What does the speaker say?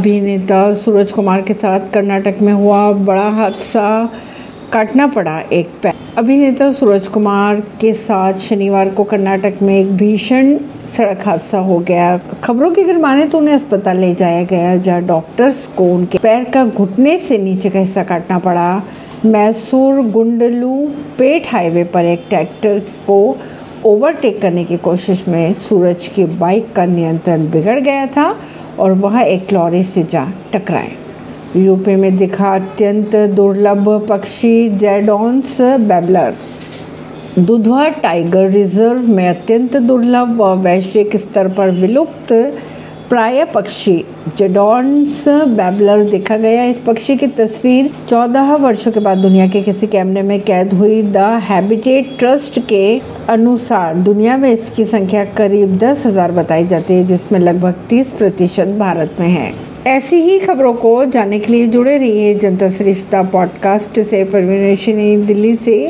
अभिनेता सूरज कुमार के साथ कर्नाटक में हुआ बड़ा हादसा। काटना पड़ा एक पैर। अभिनेता सूरज कुमार के साथ शनिवार को कर्नाटक में एक भीषण सड़क हादसा हो गया। खबरों की अगर माने तो उन्हें अस्पताल ले जाया गया, जहाँ डॉक्टर्स को उनके पैर का घुटने से नीचे का हिस्सा काटना पड़ा। मैसूर गुंडलू पेट हाईवे पर एक ट्रैक्टर को ओवरटेक करने की कोशिश में सूरज की बाइक का नियंत्रण बिगड़ गया था। और वह एक लॉरी से जा टकराए। यूपी में दिखा अत्यंत दुर्लभ पक्षी, Jerdon's, babbler. Dudhwa tiger reserve में अत्यंत दुर्लभ व वैश्विक स्तर पर विलुप्त प्राय पक्षी जेडॉन्स बेबलर देखा गया। इस पक्षी की तस्वीर 14 वर्षों के बाद दुनिया के किसी कैमरे में कैद हुई। द हैबिटेट ट्रस्ट के अनुसार दुनिया में इसकी संख्या करीब दस हज़ार बताई जाती है, जिसमें लगभग 30 प्रतिशत भारत में है। ऐसी ही खबरों को जानने के लिए जुड़े रहिए जनता सरिश्ता पॉडकास्ट से। परवीन दिल्ली से